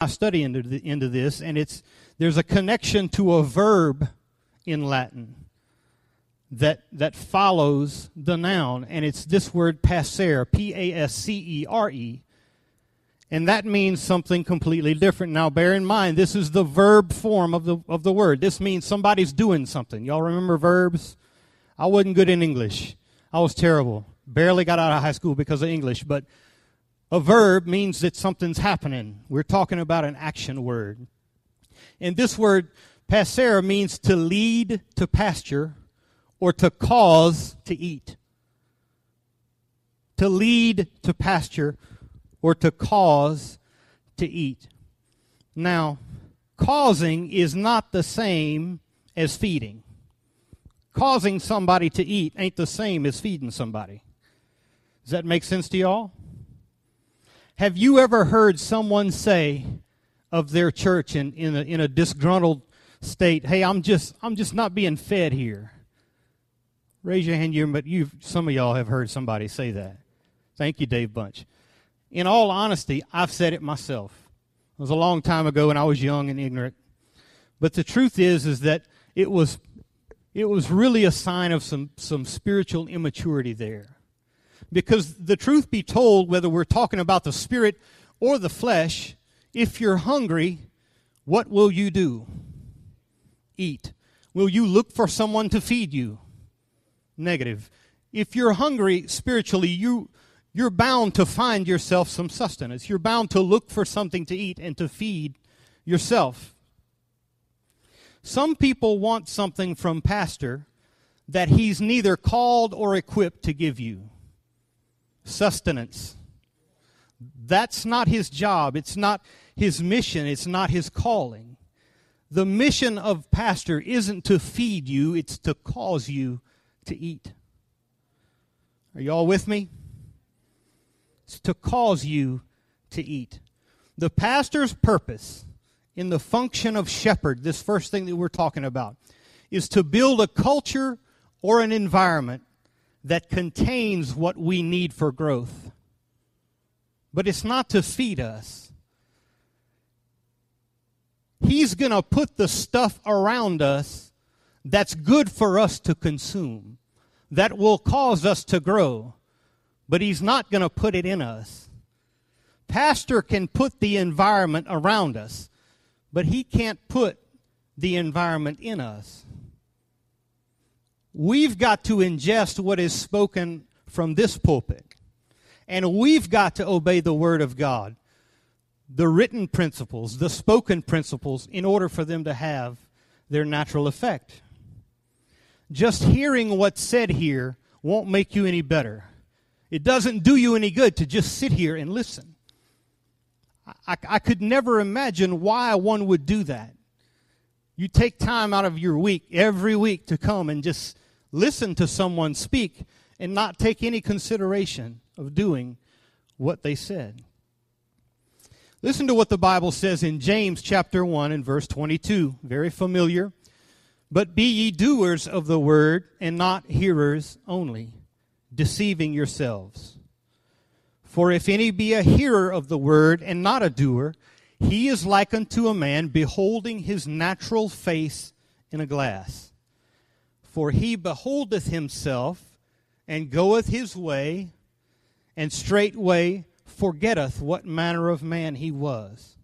I study into, the, into this, and it's there's a connection to a verb in Latin that that follows the noun, and it's this word pascere, P A S C E R E, and that means something completely different. Now, bear in mind, this is the verb form of the of the word. This means somebody's doing something. Y'all remember verbs? I wasn't good in English. I was terrible. Barely got out of high school because of English, but a verb means that something's happening. We're talking about an action word. And this word pascere means to lead to pasture or to cause to eat. To lead to pasture or to cause to eat. Now, causing is not the same as feeding. Causing somebody to eat ain't the same as feeding somebody. Does that make sense to y'all? Have you ever heard someone say of their church in, in, a, in a disgruntled state, hey, I'm just, I'm just not being fed here? Raise your hand, you, but you some of y'all have heard somebody say that. Thank you, Dave Bunch. In all honesty, I've said it myself. It was a long time ago when I was young and ignorant. But the truth is, is that it was, it was really a sign of some, some spiritual immaturity there. Because the truth be told, whether we're talking about the spirit or the flesh, if you're hungry, what will you do? Eat. Will you look for someone to feed you? negative. If you're hungry spiritually, you, you're bound to find yourself some sustenance. You're bound to look for something to eat and to feed yourself. Some people want something from pastor that he's neither called or equipped to give you. Sustenance. That's not his job. It's not his mission. It's not his calling. The mission of pastor isn't to feed you, it's to cause you to eat. Are you all with me? It's to cause you to eat. The pastor's purpose in the function of shepherd, this first thing that we're talking about, is to build a culture or an environment that contains what we need for growth. But it's not to feed us. He's going to put the stuff around us that's good for us to consume, that will cause us to grow, but He's not going to put it in us. Pastor can put the environment around us, but he can't put the environment in us. We've got to ingest what is spoken from this pulpit, and we've got to obey the Word of God, the written principles, the spoken principles, in order for them to have their natural effect just hearing what's said here won't make you any better. It doesn't do you any good to just sit here and listen. I, I, could never imagine why one would do that. You take time out of your week, every week, to come and just listen to someone speak and not take any consideration of doing what they said. Listen to what the Bible says in James chapter 1 and verse 22. Very familiar. But be ye doers of the word, and not hearers only, deceiving yourselves. For if any be a hearer of the word, and not a doer, he is like unto a man beholding his natural face in a glass. For he beholdeth himself, and goeth his way, and straightway forgetteth what manner of man he was.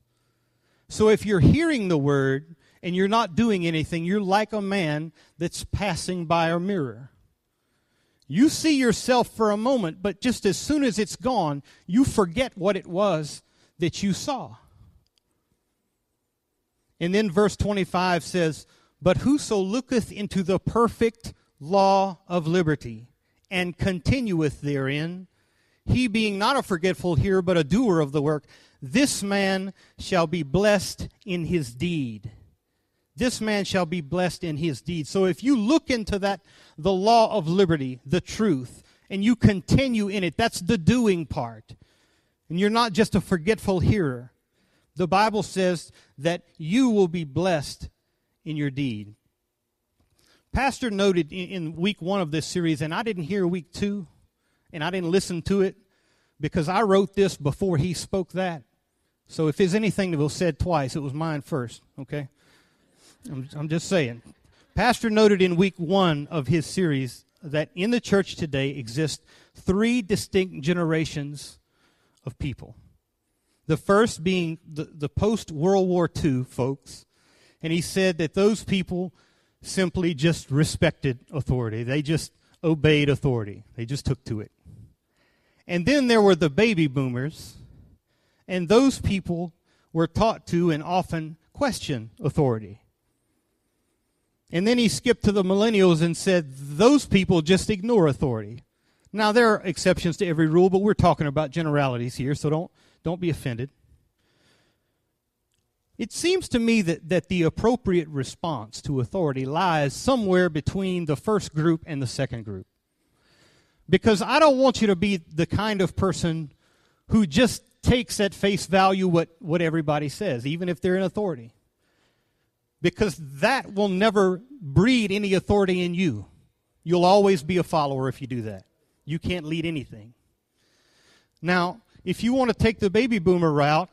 So if you're hearing the word, and you're not doing anything, you're like a man that's passing by a mirror. You see yourself for a moment, but just as soon as it's gone, you forget what it was that you saw. And then verse 25 says, But whoso looketh into the perfect law of liberty and continueth therein, he being not a forgetful hearer, but a doer of the work, this man shall be blessed in his deed this man shall be blessed in his deed. So if you look into that, the law of liberty, the truth, and you continue in it, that's the doing part. And you're not just a forgetful hearer. The Bible says that you will be blessed in your deed. Pastor noted in, week one of this series, and I didn't hear week two, and I didn't listen to it because I wrote this before he spoke that. So if there's anything that was said twice, it was mine first, okay? I'm, I'm just saying. Pastor noted in week one of his series that in the church today exist three distinct generations of people. The first being the, the post World War II folks. And he said that those people simply just respected authority. They just obeyed authority. They just took to it. And then there were the baby boomers, and those people were taught to and often question authority. And then he skipped to the millennials and said, those people just ignore authority. Now, there are exceptions to every rule, but we're talking about generalities here, so don't, don't be offended. It seems to me that, that the appropriate response to authority lies somewhere between the first group and the second group. Because I don't want you to be the kind of person who just takes at face value what, what everybody says, even if they're in authority. Because that will never breed any authority in you. You'll always be a follower if you do that. You can't lead anything. Now, if you want to take the baby boomer route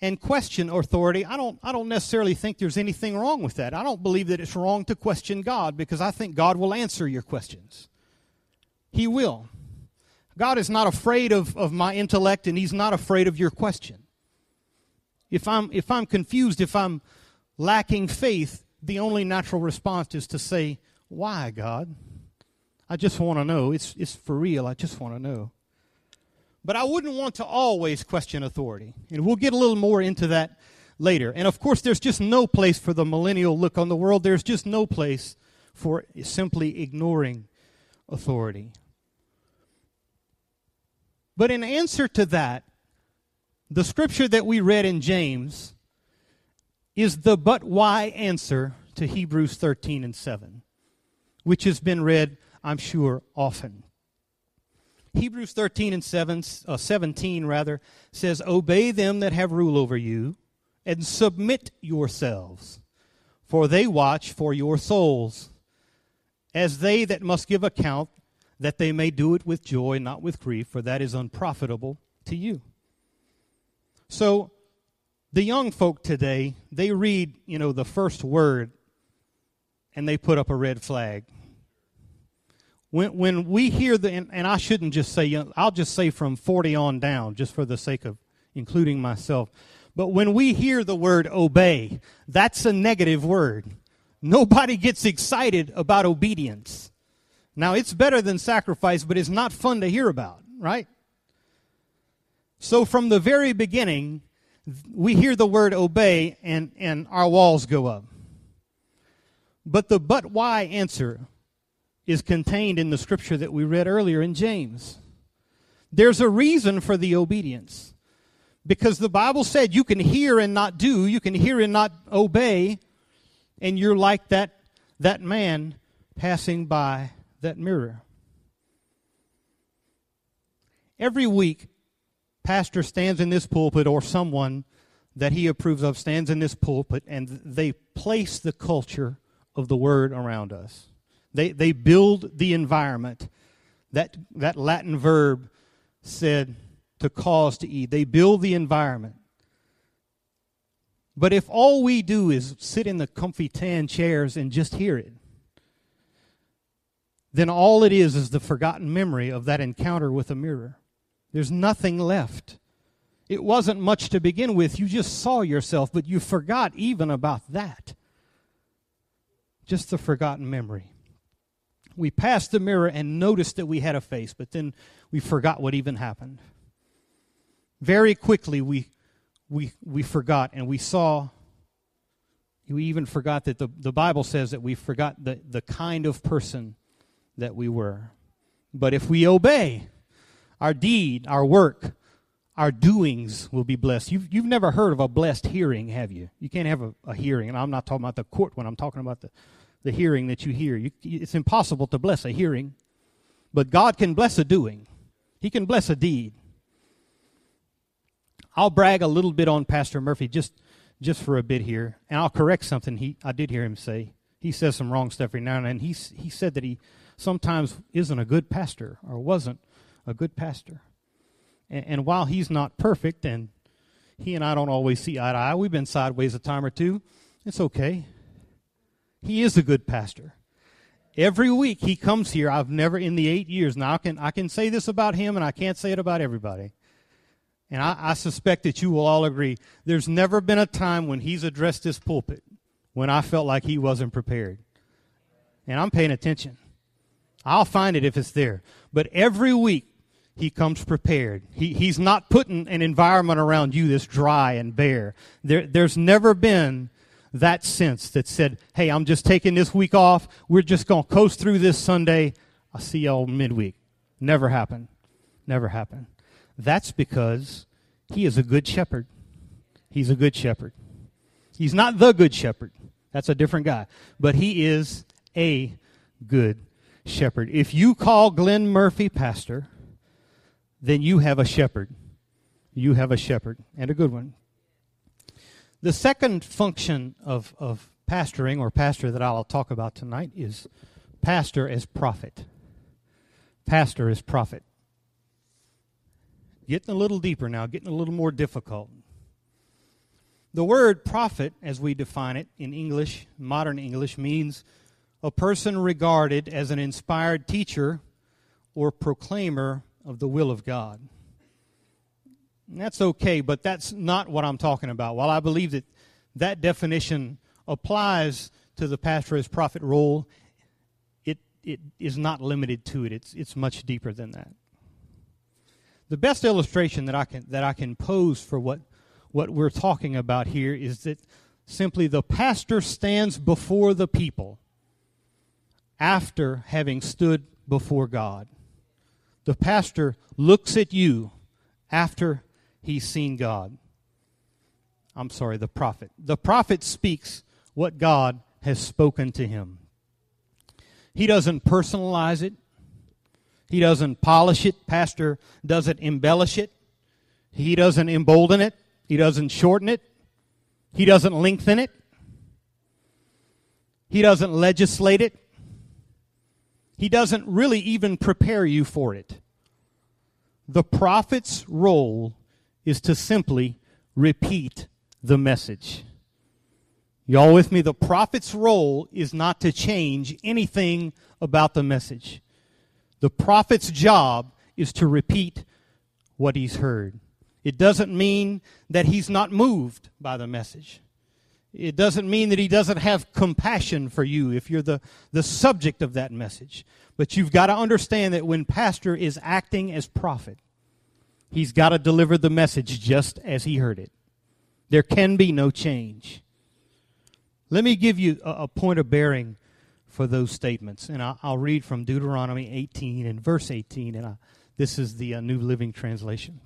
and question authority, I don't, I don't necessarily think there's anything wrong with that. I don't believe that it's wrong to question God because I think God will answer your questions. He will. God is not afraid of, of my intellect and He's not afraid of your question. If I'm, if I'm confused, if I'm lacking faith, the only natural response is to say, Why, God? I just want to know. It's, it's for real. I just want to know. But I wouldn't want to always question authority. And we'll get a little more into that later. And of course, there's just no place for the millennial look on the world. There's just no place for simply ignoring authority. But in answer to that, the scripture that we read in James is the but why answer to Hebrews 13 and 7, which has been read, I'm sure, often. Hebrews 13 and 7, uh, 17 rather says, Obey them that have rule over you, and submit yourselves, for they watch for your souls, as they that must give account, that they may do it with joy, not with grief, for that is unprofitable to you. So, the young folk today, they read, you know, the first word and they put up a red flag. When, when we hear the, and, and I shouldn't just say, I'll just say from 40 on down, just for the sake of including myself. But when we hear the word obey, that's a negative word. Nobody gets excited about obedience. Now, it's better than sacrifice, but it's not fun to hear about, right? So, from the very beginning, we hear the word obey and, and our walls go up. But the but why answer is contained in the scripture that we read earlier in James. There's a reason for the obedience. Because the Bible said you can hear and not do, you can hear and not obey, and you're like that, that man passing by that mirror. Every week, pastor stands in this pulpit or someone that he approves of stands in this pulpit and they place the culture of the word around us. They, they build the environment. That, that Latin verb said to cause to eat. They build the environment. But if all we do is sit in the comfy tan chairs and just hear it, then all it is is the forgotten memory of that encounter with a mirror. There's nothing left. It wasn't much to begin with. You just saw yourself, but you forgot even about that. Just the forgotten memory we passed the mirror and noticed that we had a face, but then we forgot what even happened. Very quickly, we, we, we forgot and we saw, we even forgot that the, the Bible says that we forgot the, the kind of person that we were. But if we obey, our deed, our work, our doings will be blessed. You've, you've never heard of a blessed hearing, have you? You can't have a, a hearing. And I'm not talking about the court when I'm talking about the, the hearing that you hear. You, it's impossible to bless a hearing, but God can bless a doing. He can bless a deed. I'll brag a little bit on Pastor Murphy just just for a bit here, and I'll correct something he I did hear him say. He says some wrong stuff every now and then. He he said that he sometimes isn't a good pastor or wasn't a good pastor. And, and while he's not perfect and he and I don't always see eye to eye. We've been sideways a time or two. It's okay. He is a good pastor. Every week he comes here. I've never in the eight years. Now I can I can say this about him, and I can't say it about everybody. And I, I suspect that you will all agree. There's never been a time when he's addressed this pulpit when I felt like he wasn't prepared. And I'm paying attention. I'll find it if it's there. But every week he comes prepared. He, he's not putting an environment around you that's dry and bare. There, there's never been that sense that said, hey, I'm just taking this week off. We're just going to coast through this Sunday. I'll see y'all midweek. Never happened. Never happened. That's because he is a good shepherd. He's a good shepherd. He's not the good shepherd. That's a different guy. But he is a good shepherd. If you call Glenn Murphy pastor, then you have a shepherd. You have a shepherd, and a good one. The second function of, of pastoring or pastor that I'll talk about tonight is pastor as prophet. Pastor as prophet. Getting a little deeper now, getting a little more difficult. The word prophet, as we define it in English, modern English, means a person regarded as an inspired teacher or proclaimer of the will of God. That's okay, but that's not what I'm talking about. While I believe that that definition applies to the pastor as prophet role, it, it is not limited to it. It's, it's much deeper than that. The best illustration that I can, that I can pose for what, what we're talking about here is that simply the pastor stands before the people after having stood before God. The pastor looks at you after he's seen God. I'm sorry, the prophet. The prophet speaks what God has spoken to him. He doesn't personalize it. He doesn't polish it. Pastor doesn't embellish it. He doesn't embolden it. He doesn't shorten it. He doesn't lengthen it. He doesn't legislate it. He doesn't really even prepare you for it. The prophet's role is to simply repeat the message. Y'all with me? The prophet's role is not to change anything about the message. The prophet's job is to repeat what he's heard. It doesn't mean that he's not moved by the message. It doesn't mean that he doesn't have compassion for you if you're the, the subject of that message. But you've got to understand that when pastor is acting as prophet, He's got to deliver the message just as he heard it. There can be no change. Let me give you a, a point of bearing for those statements. And I'll, I'll, read from Deuteronomy 18 and verse 18. And I, this is the uh, New Living Translation.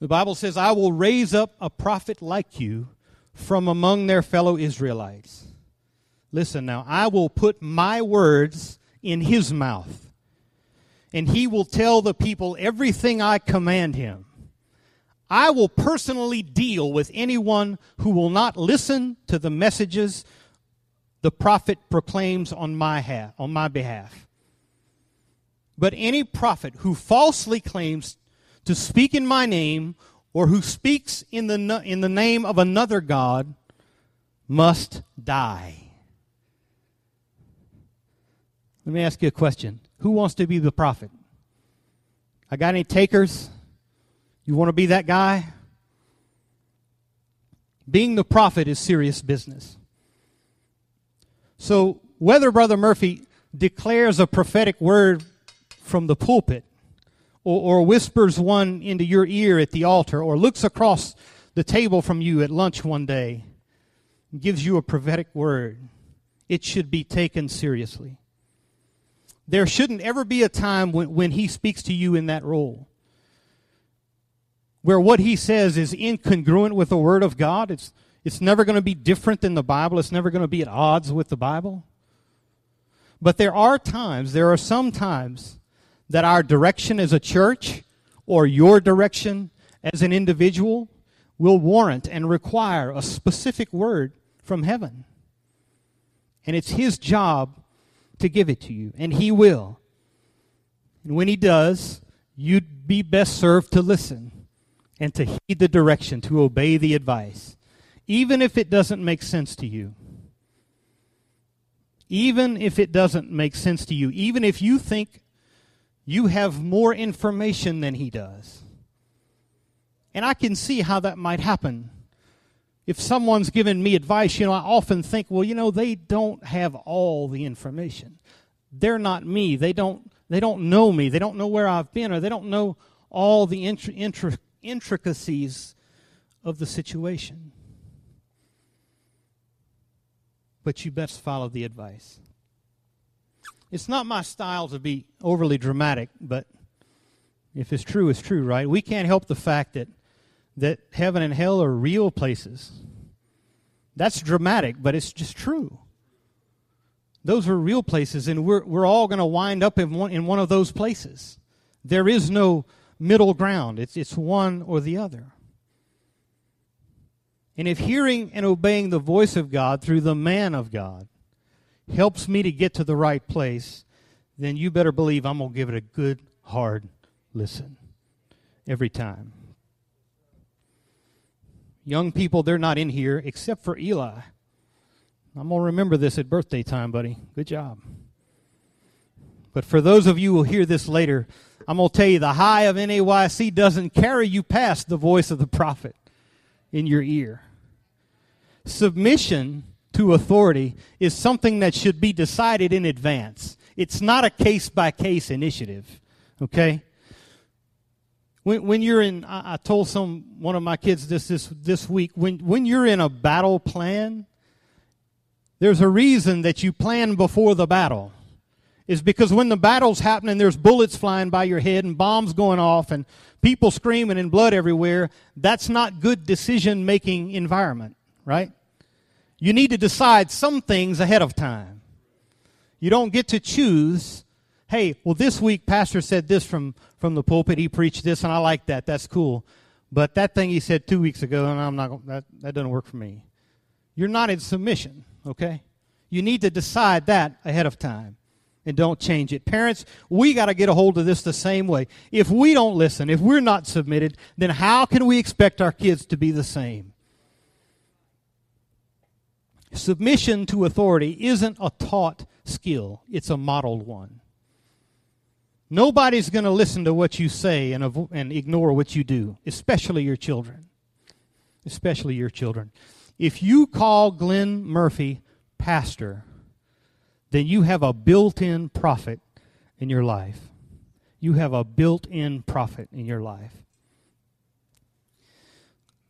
The Bible says, I will raise up a prophet like you from among their fellow Israelites. Listen now, I will put my words in his mouth and he will tell the people everything I command him. I will personally deal with anyone who will not listen to the messages the prophet proclaims on my, ha- on my behalf. But any prophet who falsely claims to speak in my name or who speaks in the, in the name of another God must die. Let me ask you a question. Who wants to be the prophet? I got any takers? You want to be that guy? Being the prophet is serious business. So, whether Brother Murphy declares a prophetic word from the pulpit, or, or, whispers one into your ear at the altar, or looks across the table from you at lunch one day, gives you a prophetic word, it should be taken seriously. There shouldn't ever be a time when, when he speaks to you in that role where what he says is incongruent with the Word of God. It's, it's never going to be different than the Bible, it's never going to be at odds with the Bible. But there are times, there are some times that our direction as a church or your direction as an individual will warrant and require a specific word from heaven. And it's his job to give it to you, and He will. And when He does, you'd be best served to listen and to heed the direction, to obey the advice, even if it doesn't make sense to you. Even if it doesn't make sense to you, even if you think you have more information than he does. And I can see how that might happen. If someone's given me advice, you know, I often think, well, you know, they don't have all the information. They're not me. They don't they don't know me. They don't know where I've been or they don't know all the intricacies of the situation. But you best follow the advice. It's not my style to be overly dramatic, but if it's true, it's true, right? We can't help the fact that that heaven and hell are real places. That's dramatic, but it's just true. Those are real places, and we're, we're all going to wind up in one, in one of those places. There is no middle ground, it's, it's one or the other. And if hearing and obeying the voice of God through the man of God helps me to get to the right place, then you better believe I'm going to give it a good, hard listen every time. Young people, they're not in here except for Eli. I'm going to remember this at birthday time, buddy. Good job. But for those of you who will hear this later, I'm going to tell you the high of NAYC doesn't carry you past the voice of the prophet in your ear. Submission to authority is something that should be decided in advance. It's not a case by case initiative. Okay? When, when you're in, I, I, told some one of my kids this this this week. When when you're in a battle plan, there's a reason that you plan before the battle. Is because when the battle's happening, there's bullets flying by your head and bombs going off and people screaming and blood everywhere. That's not good decision making environment, right? You need to decide some things ahead of time. You don't get to choose hey, well, this week, Pastor said this from, from the pulpit. He preached this, and I like that. That's cool. But that thing he said two weeks ago, and I'm not that, that doesn't work for me. You're not in submission, okay? You need to decide that ahead of time and don't change it. Parents, we got to get a hold of this the same way. If we don't listen, if we're not submitted, then how can we expect our kids to be the same? Submission to authority isn't a taught skill, it's a modeled one. Nobody's going to listen to what you say and, avo- and ignore what you do, especially your children. Especially your children. If you call Glenn Murphy pastor, then you have a built in prophet in your life. You have a built in prophet in your life.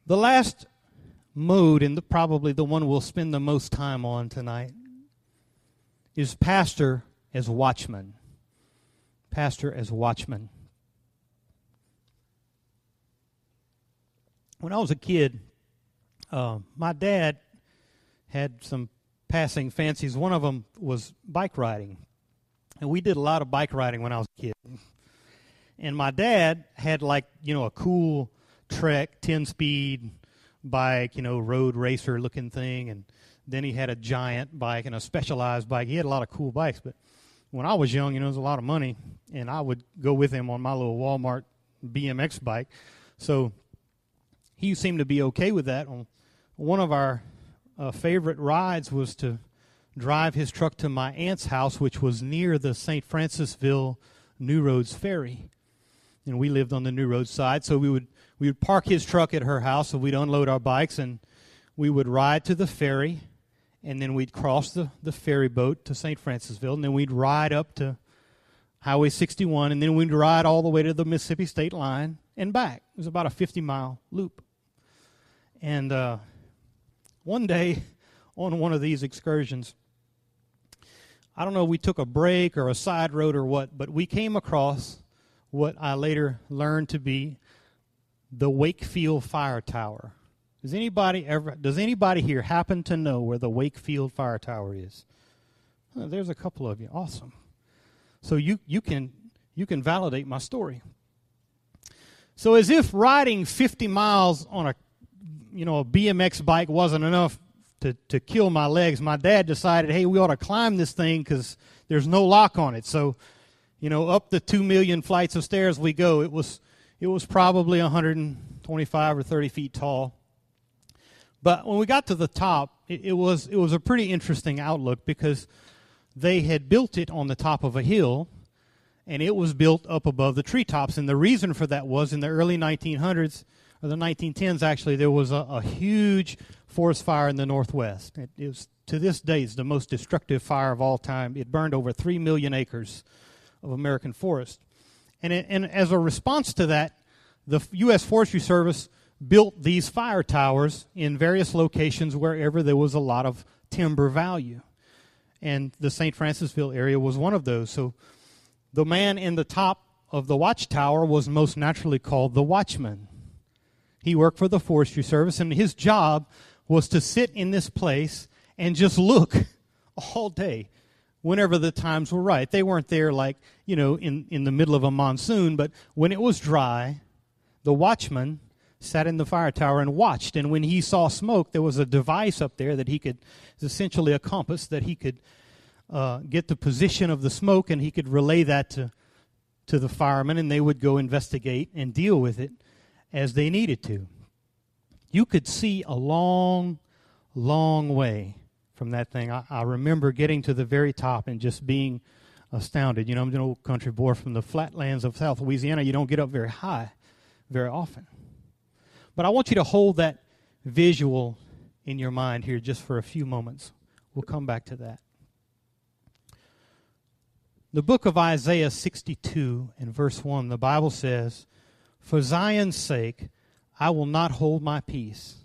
The last mode, and the, probably the one we'll spend the most time on tonight, is pastor as watchman pastor as watchman. When I was a kid, uh, my dad had some passing fancies. One of them was bike riding. And we did a lot of bike riding when I was a kid. And my dad had like, you know, a cool Trek 10 speed bike, you know, road racer looking thing. And then he had a giant bike and a specialized bike. He had a lot of cool bikes, but when I was young, you know, it was a lot of money, and I would go with him on my little Walmart BMX bike. So he seemed to be okay with that. One of our uh, favorite rides was to drive his truck to my aunt's house, which was near the St. Francisville New Roads Ferry. And we lived on the New Roads side, so we would we would park his truck at her house, and we'd unload our bikes, and we would ride to the ferry and then we'd cross the, the ferry boat to St. Francisville, and then we'd ride up to Highway 61, and then we'd ride all the way to the Mississippi state line and back. It was about a 50 mile loop. And uh, one day on one of these excursions, I don't know, we took a break or a side road or what, but we came across what I later learned to be the Wakefield Fire Tower. Does anybody ever does anybody here happen to know where the Wakefield Fire Tower is? There's a couple of you. Awesome. So you you can you can validate my story. So as if riding 50 miles on a you know a BMX bike wasn't enough to to kill my legs, my dad decided, "Hey, we ought to climb this thing cuz there's no lock on it." So, you know, up the 2 million flights of stairs we go. It was it was probably 125 or 30 feet tall. But when we got to the top, it, it, was it was a pretty interesting outlook because they had built it on the top of a hill, and it was built up above the treetops. And the reason for that was in the early 1900s or the 1910s, actually, there was a, a huge forest fire in the northwest. It, it was to this day is the most destructive fire of all time. It burned over three million acres of American forest, and it, and as a response to that, the U.S. Forestry Service built these fire towers in various locations wherever there was a lot of timber value. And the St. Francisville area was one of those. So the man in the top of the watchtower was most naturally called the watchman. He worked for the Forestry Service, and his job was to sit in this place and just look all day whenever the times were right. They weren't there like, you know, in, in the middle of a monsoon, but when it was dry, the watchman sat in the fire tower and watched. And when he saw smoke, there was a device up there that he could, essentially a compass, that he could uh, get the position of the smoke and he could relay that to, to the firemen, and they would go investigate and deal with it as they needed to. You could see a long, long way from that thing. I, I remember getting to the very top and just being astounded. You know, I'm an old country boy from the flatlands of South Louisiana. You don't get up very high very often. But I want you to hold that visual in your mind here just for a few moments. We'll come back to that. The book of Isaiah 62 and verse 1, the Bible says, For Zion's sake, I will not hold my peace.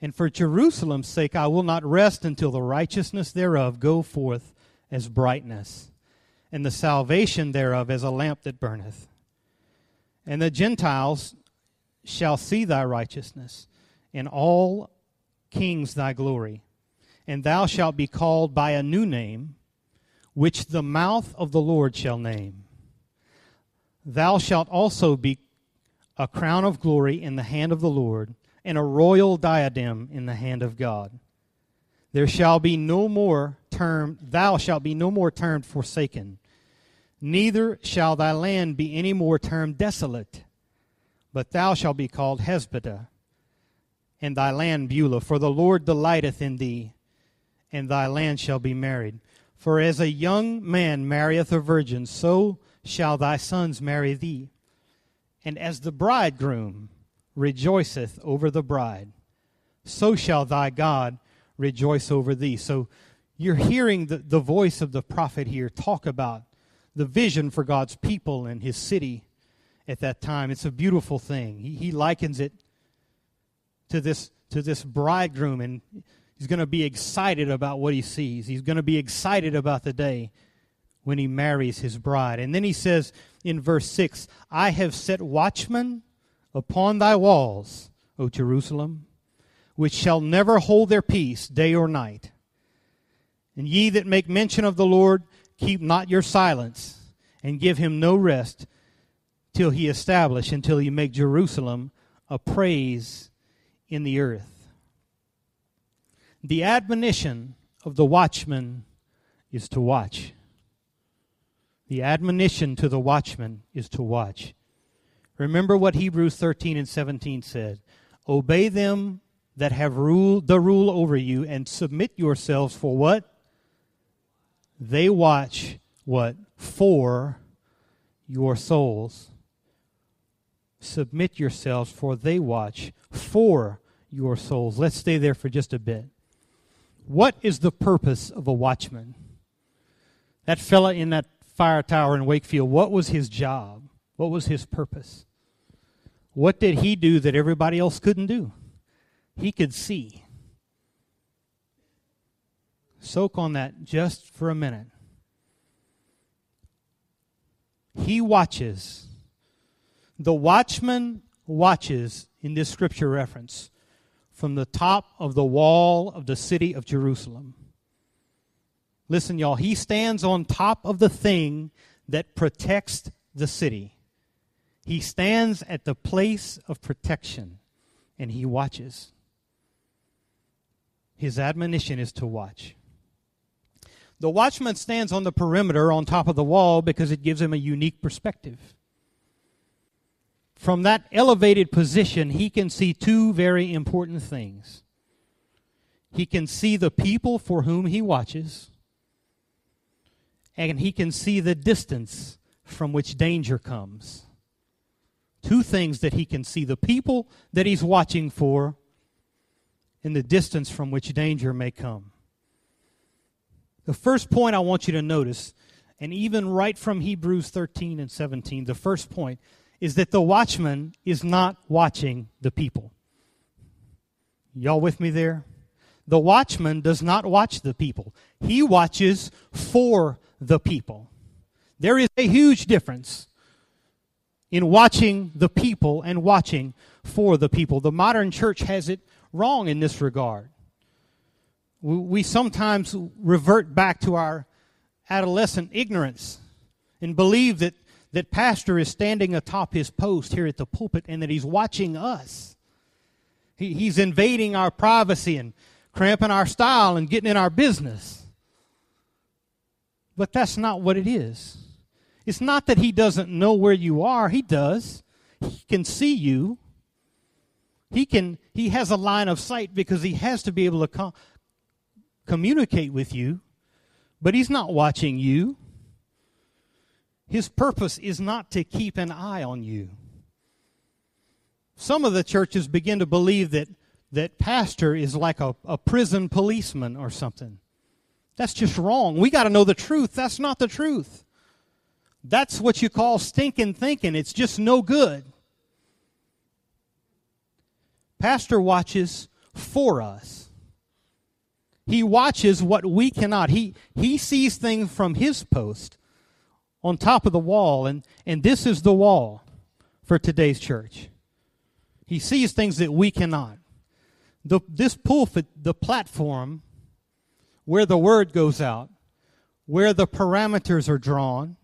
And for Jerusalem's sake, I will not rest until the righteousness thereof go forth as brightness, and the salvation thereof as a lamp that burneth. And the Gentiles shall see thy righteousness, and all kings thy glory. And thou shalt be called by a new name, which the mouth of the Lord shall name. Thou shalt also be a crown of glory in the hand of the Lord, and a royal diadem in the hand of God. There shall be no more term, thou shalt be no more termed forsaken Neither shall thy land be any more termed desolate, but thou shalt be called Hephzibah, and thy land Beulah. For the Lord delighteth in thee, and thy land shall be married. For as a young man marrieth a virgin, so shall thy sons marry thee. And as the bridegroom rejoiceth over the bride, so shall thy God rejoice over thee. So you're hearing the, the voice of the prophet here talk about the vision for God's people and his city at that time. It's a beautiful thing. He, he likens it to this, to this bridegroom, and he's going to be excited about what he sees. He's going to be excited about the day when he marries his bride. And then he says in verse 6 I have set watchmen upon thy walls, O Jerusalem, which shall never hold their peace day or night. And ye that make mention of the Lord keep not your silence, and give him no rest till he establish, until he make Jerusalem a praise in the earth. The admonition of the watchman is to watch. The admonition to the watchman is to watch. Remember what Hebrews 13 and 17 said Obey them that have ruled the rule over you, and submit yourselves for what? They watch what? For your souls. Submit yourselves, for they watch for your souls. Let's stay there for just a bit. What is the purpose of a watchman? That fella in that fire tower in Wakefield, what was his job? What was his purpose? What did he do that everybody else couldn't do? He could see. Soak on that just for a minute. He watches. The watchman watches in this scripture reference from the top of the wall of the city of Jerusalem. Listen, y'all, he stands on top of the thing that protects the city. He stands at the place of protection and he watches. His admonition is to watch. The watchman stands on the perimeter on top of the wall because it gives him a unique perspective. From that elevated position, he can see two very important things. He can see the people for whom he watches, and he can see the distance from which danger comes. Two things that he can see the people that he's watching for, and the distance from which danger may come. The first point I want you to notice, and even right from Hebrews 13 and 17, the first point is that the watchman is not watching the people. Y'all with me there? The watchman does not watch the people, he watches for the people. There is a huge difference in watching the people and watching for the people. The modern church has it wrong in this regard. We sometimes revert back to our adolescent ignorance and believe that, that pastor is standing atop his post here at the pulpit and that he's watching us. He, he's invading our privacy and cramping our style and getting in our business. But that's not what it is. It's not that he doesn't know where you are, he does. He can see you. He can he has a line of sight because he has to be able to com- communicate with you, but he's not watching you. His purpose is not to keep an eye on you. Some of the churches begin to believe that that pastor is like a, a prison policeman or something. That's just wrong. We got to know the truth. That's not the truth. That's what you call stinking thinking. It's just no good. Pastor watches for us. He watches what we cannot. He, he sees things from his post on top of the wall, and, and this is the wall for today's church. He sees things that we cannot. The, this pulpit, the platform where the word goes out, where the parameters are drawn,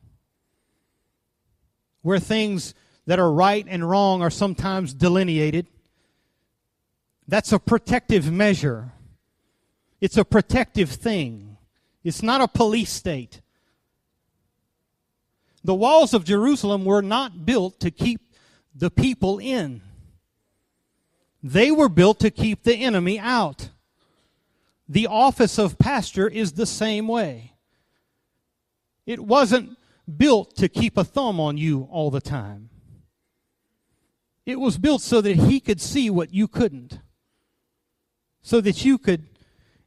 where things that are right and wrong are sometimes delineated. That's a protective measure. It's a protective thing. It's not a police state. The walls of Jerusalem were not built to keep the people in. They were built to keep the enemy out. The office of pastor is the same way. It wasn't built to keep a thumb on you all the time. It was built so that he could see what you couldn't. So that you could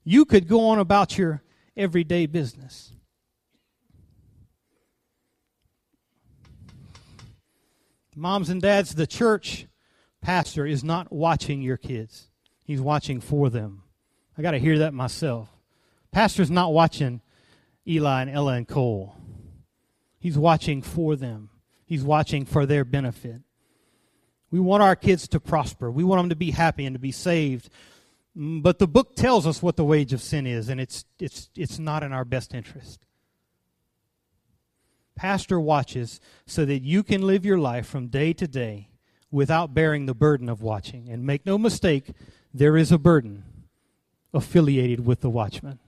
you could go on about your everyday business. Moms and dads, the church pastor is not watching your kids. He's watching for them. I got to hear that myself. Pastor's not watching Eli and Ella and Cole. He's watching for them, He's watching for their benefit. We want our kids to prosper, we want them to be happy and to be saved. Mm, but the book tells us what the wage of sin is, and it's, it's, it's not in our best interest. Pastor watches so that you can live your life from day to day without bearing the burden of watching. And make no mistake, there is a burden affiliated with the watchman.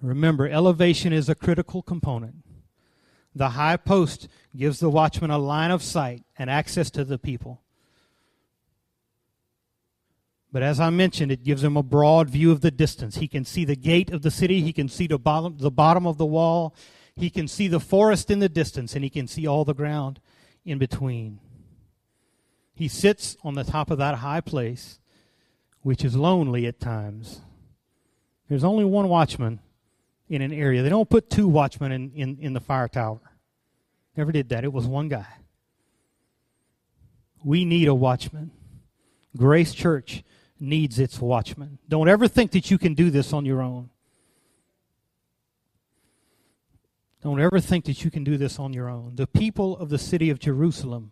Remember, elevation is a critical component. The high post gives the watchman a line of sight and access to the people. But as I mentioned, it gives him a broad view of the distance. He can see the gate of the city, he can see the bottom, the bottom of the wall, he can see the forest in the distance, and he can see all the ground in between. He sits on the top of that high place, which is lonely at times. There's only one watchman in an area. They don't put two watchmen in, in, in the fire tower. Never did that. It was one guy. We need a watchman. Grace Church needs its watchman. Don't ever think that you can do this on your own. Don't ever think that you can do this on your own. The people of the city of Jerusalem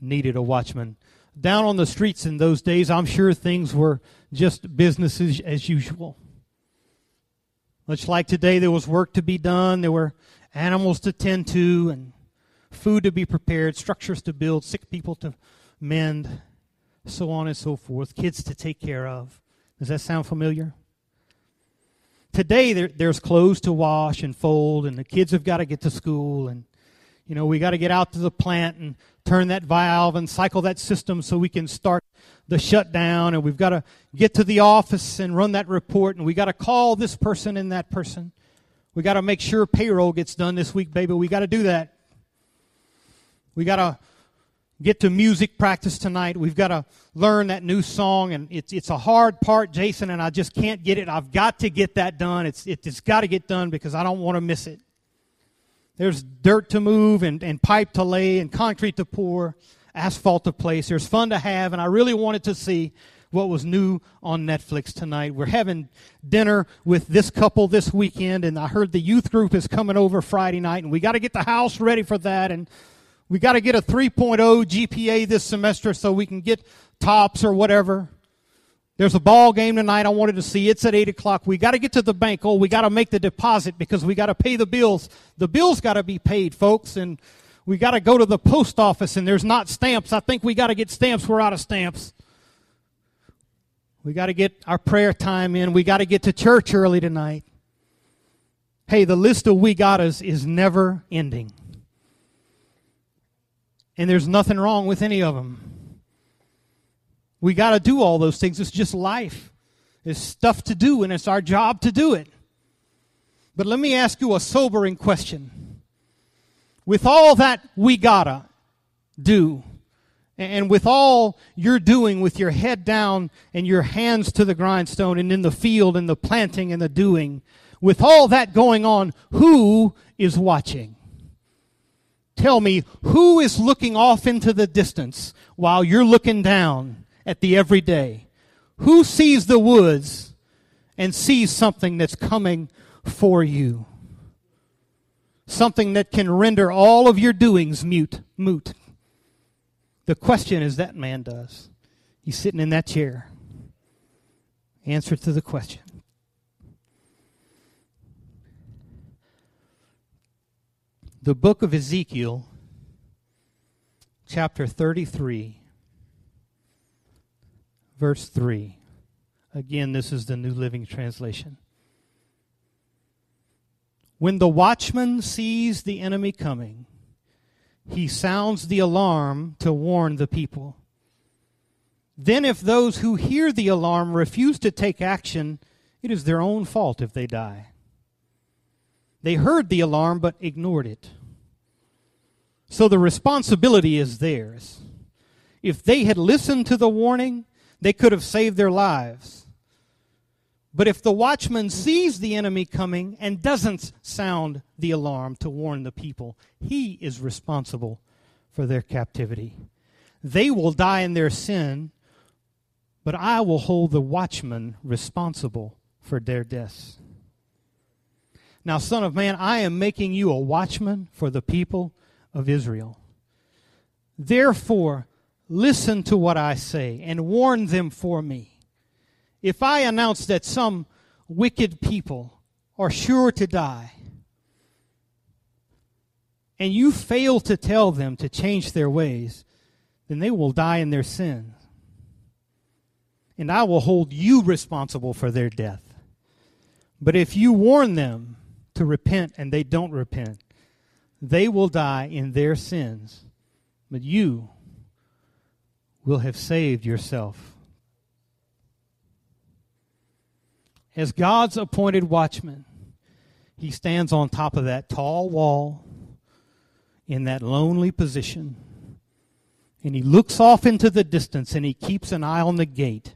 needed a watchman. Down on the streets in those days, I'm sure things were just business as, as usual. Much like today, there was work to be done, there were animals to tend to, and food to be prepared, structures to build, sick people to mend, so on and so forth, kids to take care of. Does that sound familiar? Today, there, there's clothes to wash and fold, and the kids have got to get to school, and You know, we got to get out to the plant and turn that valve and cycle that system so we can start the shutdown. And we've got to get to the office and run that report. And we got to call this person and that person. We got to make sure payroll gets done this week, baby. We got to do that. We got to get to music practice tonight. We've got to learn that new song, and it's it's a hard part, Jason, and I just can't get it. I've got to get that done. It's it, it's got to get done because I don't want to miss it. There's dirt to move and, and pipe to lay and concrete to pour, asphalt to place. There's fun to have, and I really wanted to see what was new on Netflix tonight. We're having dinner with this couple this weekend, and I heard the youth group is coming over Friday night, and we got to get the house ready for that. And we got to get a 3.0 GPA this semester so we can get tops or whatever. There's a ball game tonight I wanted to see. It's at 8 o'clock. We got to get to the bank. Oh, we got to make the deposit because we got to pay the bills. The bills got to be paid, folks. And we got to go to the post office and there's not stamps. I think we got to get stamps. We're out of stamps. We got to get our prayer time in. We got to get to church early tonight. Hey, the list of we got us is never ending. And there's nothing wrong with any of them. We got to do all those things. It's just life. It's stuff to do, and it's our job to do it. But let me ask you a sobering question. With all that we gotta do, and with all you're doing with your head down and your hands to the grindstone and in the field and the planting and the doing, with all that going on, who is watching? Tell me, who is looking off into the distance while you're looking down at the everyday? Who sees the woods and sees something that's coming for you? Something that can render all of your doings mute, moot. The question is that man does. He's sitting in that chair. Answer to the question. The book of Ezekiel, chapter 33, verse 3. Again, this is the New Living Translation. When the watchman sees the enemy coming, he sounds the alarm to warn the people. Then, if those who hear the alarm refuse to take action, it is their own fault if they die. They heard the alarm but ignored it. So the responsibility is theirs. If they had listened to the warning, they could have saved their lives. But if the watchman sees the enemy coming and doesn't sound the alarm to warn the people, he is responsible for their captivity. They will die in their sin, but I will hold the watchman responsible for their deaths. Now, Son of Man, I am making you a watchman for the people of Israel. Therefore, listen to what I say and warn them for me. If I announce that some wicked people are sure to die, and you fail to tell them to change their ways, then they will die in their sins. And I will hold you responsible for their death. But if you warn them, to repent and they don't repent, they will die in their sins, but you will have saved yourself. As God's appointed watchman, he stands on top of that tall wall in that lonely position. And he looks off into the distance and he keeps an eye on the gate.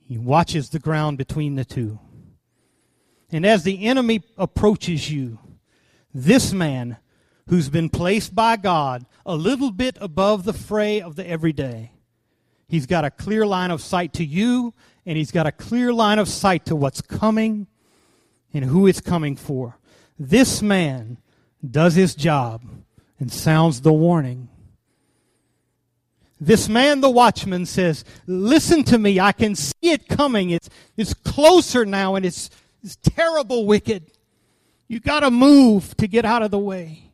He watches the ground between the two. And as the enemy approaches you, this man who's been placed by God a little bit above the fray of the everyday, he's got a clear line of sight to you, and he's got a clear line of sight to what's coming and who it's coming for. This man does his job and sounds the warning. This man, the watchman, says, Listen to me. I can see it coming. It's, it's closer now, and it's is terrible wicked. You've got to move to get out of the way.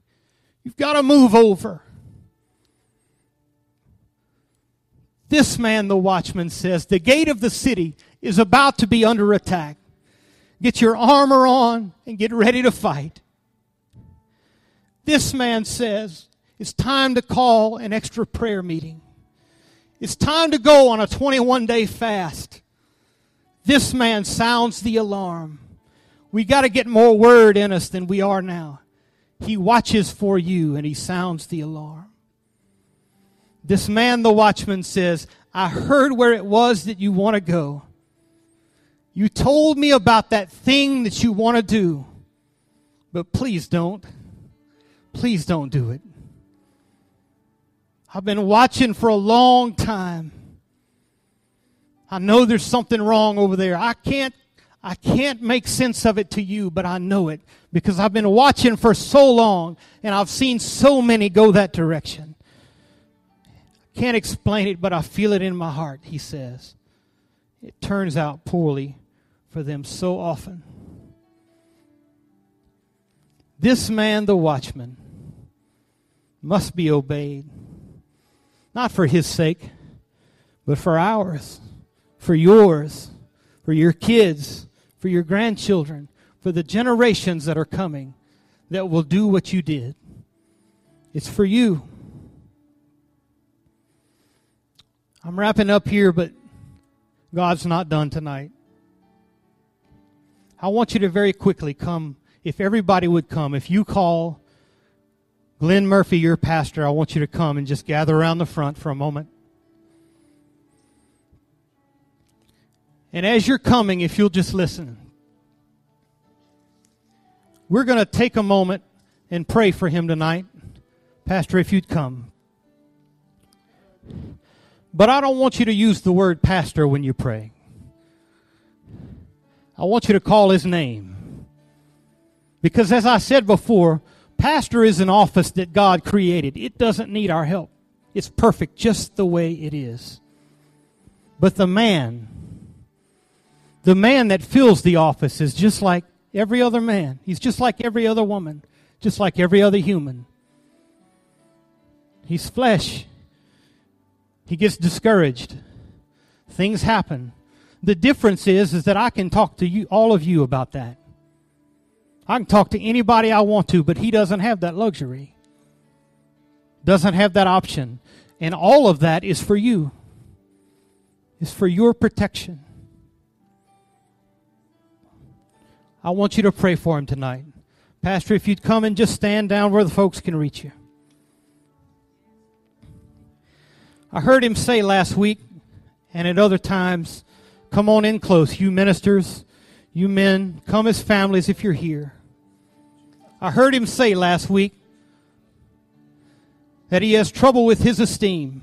You've got to move over. This man, the watchman, says, the gate of the city is about to be under attack. Get your armor on and get ready to fight. This man says, it's time to call an extra prayer meeting. It's time to go on a 21 day fast. This man sounds the alarm. We got to get more word in us than we are now. He watches for you and he sounds the alarm. This man, the watchman, says, I heard where it was that you want to go. You told me about that thing that you want to do, but please don't. Please don't do it. I've been watching for a long time. I know there's something wrong over there. I can't I can't make sense of it to you, but I know it because I've been watching for so long and I've seen so many go that direction. I can't explain it, but I feel it in my heart, he says. It turns out poorly for them so often. This man, the watchman, must be obeyed, not for his sake, but for ours, for yours, for your kids, for your grandchildren, for the generations that are coming that will do what you did. It's for you. I'm wrapping up here, but God's not done tonight. I want you to very quickly come, if everybody would come, if you call Glenn Murphy, your pastor, I want you to come and just gather around the front for a moment. And as you're coming, if you'll just listen, we're going to take a moment and pray for him tonight. Pastor, if you'd come. But I don't want you to use the word pastor when you pray. I want you to call his name. Because as I said before, pastor is an office that God created. It doesn't need our help. It's perfect just the way it is. But the man, the man that fills the office is just like every other man. He's just like every other woman, just like every other human. He's flesh. He gets discouraged. Things happen. The difference is, is that I can talk to you, all of you about that. I can talk to anybody I want to, but he doesn't have that luxury. Doesn't have that option. And all of that is for you. Is for your protection. I want you to pray for him tonight. Pastor, if you'd come and just stand down where the folks can reach you. I heard him say last week and at other times Come on in close, you ministers, you men, come as families if you're here. I heard him say last week that he has trouble with his esteem.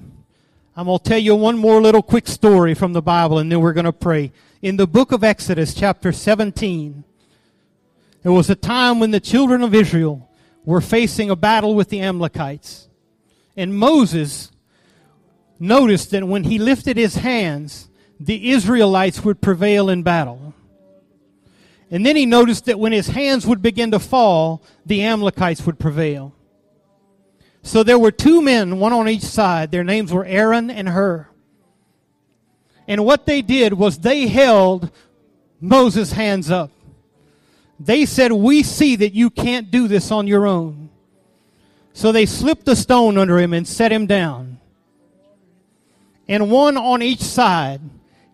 I'm going to tell you one more little quick story from the Bible and then we're going to pray. In the book of Exodus, chapter 17, there was a time when the children of Israel were facing a battle with the Amalekites. And Moses noticed that when he lifted his hands, the Israelites would prevail in battle. And then he noticed that when his hands would begin to fall, the Amalekites would prevail. So there were two men, one on each side. Their names were Aaron and Hur. And what they did was they held Moses' hands up. They said, We see that you can't do this on your own. So they slipped a stone under him and set him down. And one on each side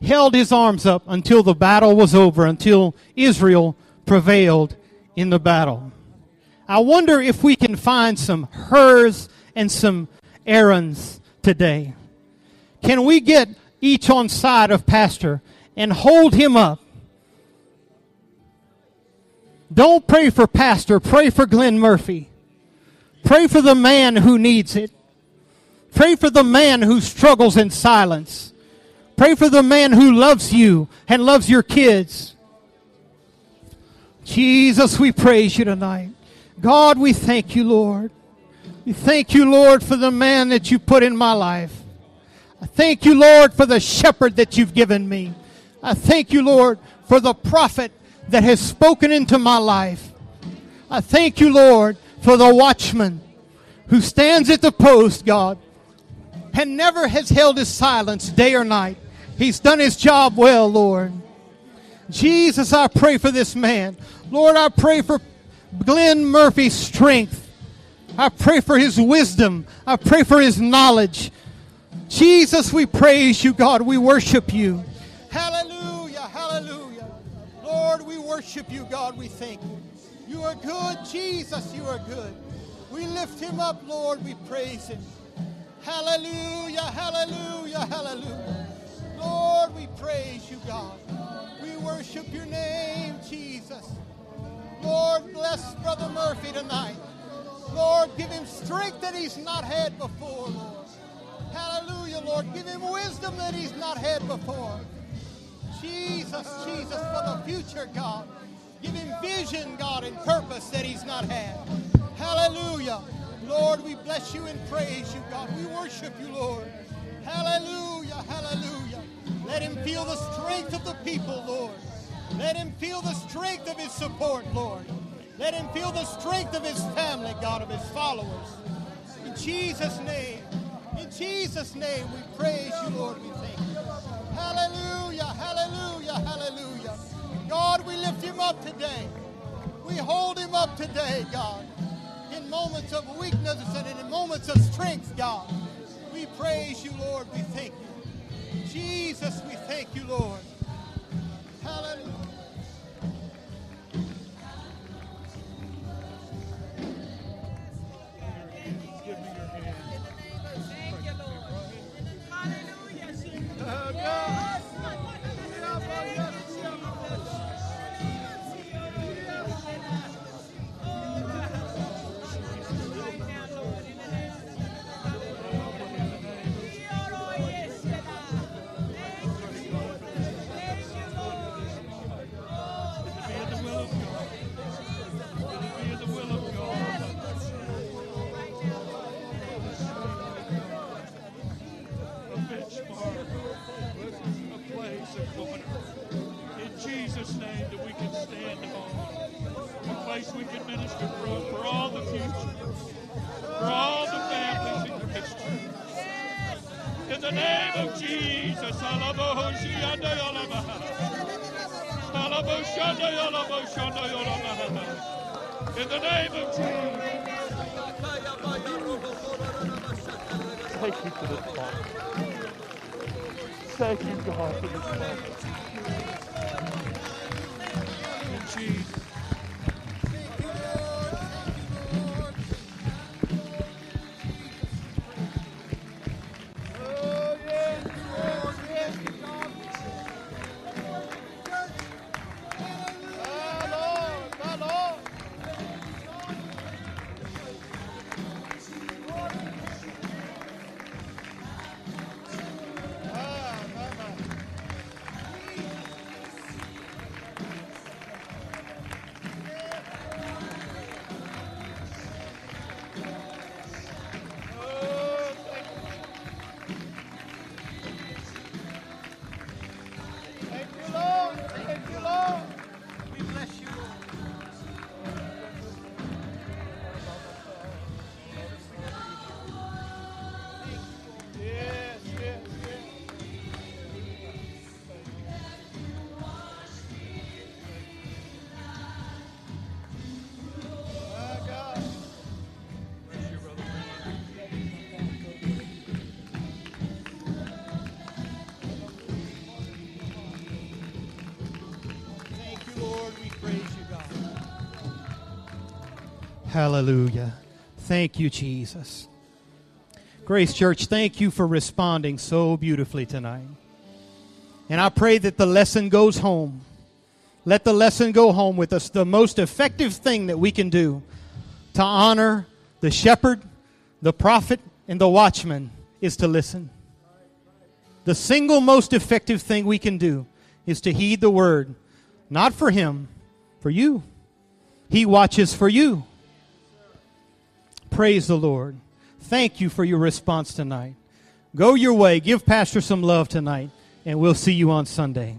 held his arms up until the battle was over, until Israel prevailed in the battle. I wonder if we can find some Hurs and some Aaron's today. Can we get each on side of Pastor and hold him up? Don't pray for Pastor, pray for Glenn Murphy. Pray for the man who needs it. Pray for the man who struggles in silence. Pray for the man who loves you and loves your kids. Jesus, we praise you tonight. God, we thank you, Lord. We thank you, Lord, for the man that you put in my life. I thank you, Lord, for the shepherd that you've given me. I thank you, Lord, for the prophet that has spoken into my life. I thank you, Lord, for the watchman who stands at the post, God, and never has held his silence day or night. He's done his job well, Lord. Jesus, I pray for this man. Lord, I pray for Glenn Murphy's strength. I pray for his wisdom. I pray for his knowledge. Jesus, we praise you, God. We worship you. Hallelujah. Lord, we worship you, God. We thank you. You are good, Jesus. You are good. We lift him up, Lord. We praise him. Hallelujah, hallelujah, hallelujah. Lord, we praise you, God. We worship your name, Jesus. Lord, bless Brother Murphy tonight. Lord, give him strength that he's not had before, Lord. Hallelujah, Lord. Give him wisdom that he's not had before. Jesus, Jesus, for the future, God. Give him vision, God, and purpose that he's not had. Hallelujah. Lord, we bless you and praise you, God. We worship you, Lord. Hallelujah, hallelujah. Let him feel the strength of the people, Lord. Let him feel the strength of his support, Lord. Let him feel the strength of his family, God, of his followers. In Jesus' name, in Jesus' name, we praise you, Lord. We. Hallelujah, hallelujah, hallelujah. God, we lift him up today. We hold him up today, God. In moments of weakness and in moments of strength, God. We praise you, Lord. We thank you. Jesus, we thank you, Lord. Hallelujah. In the name of Jesus. Thank you for this moment. Thank you, God, for this moment. In Jesus. Hallelujah. Thank you, Jesus. Grace Church, thank you for responding so beautifully tonight. And I pray that the lesson goes home. Let the lesson go home with us. The most effective thing that we can do to honor the shepherd, the prophet, and the watchman is to listen. The single most effective thing we can do is to heed the word, not for him, for you. He watches for you. Praise the Lord. Thank you for your response tonight. Go your way. Give Pastor some love tonight, and we'll see you on Sunday.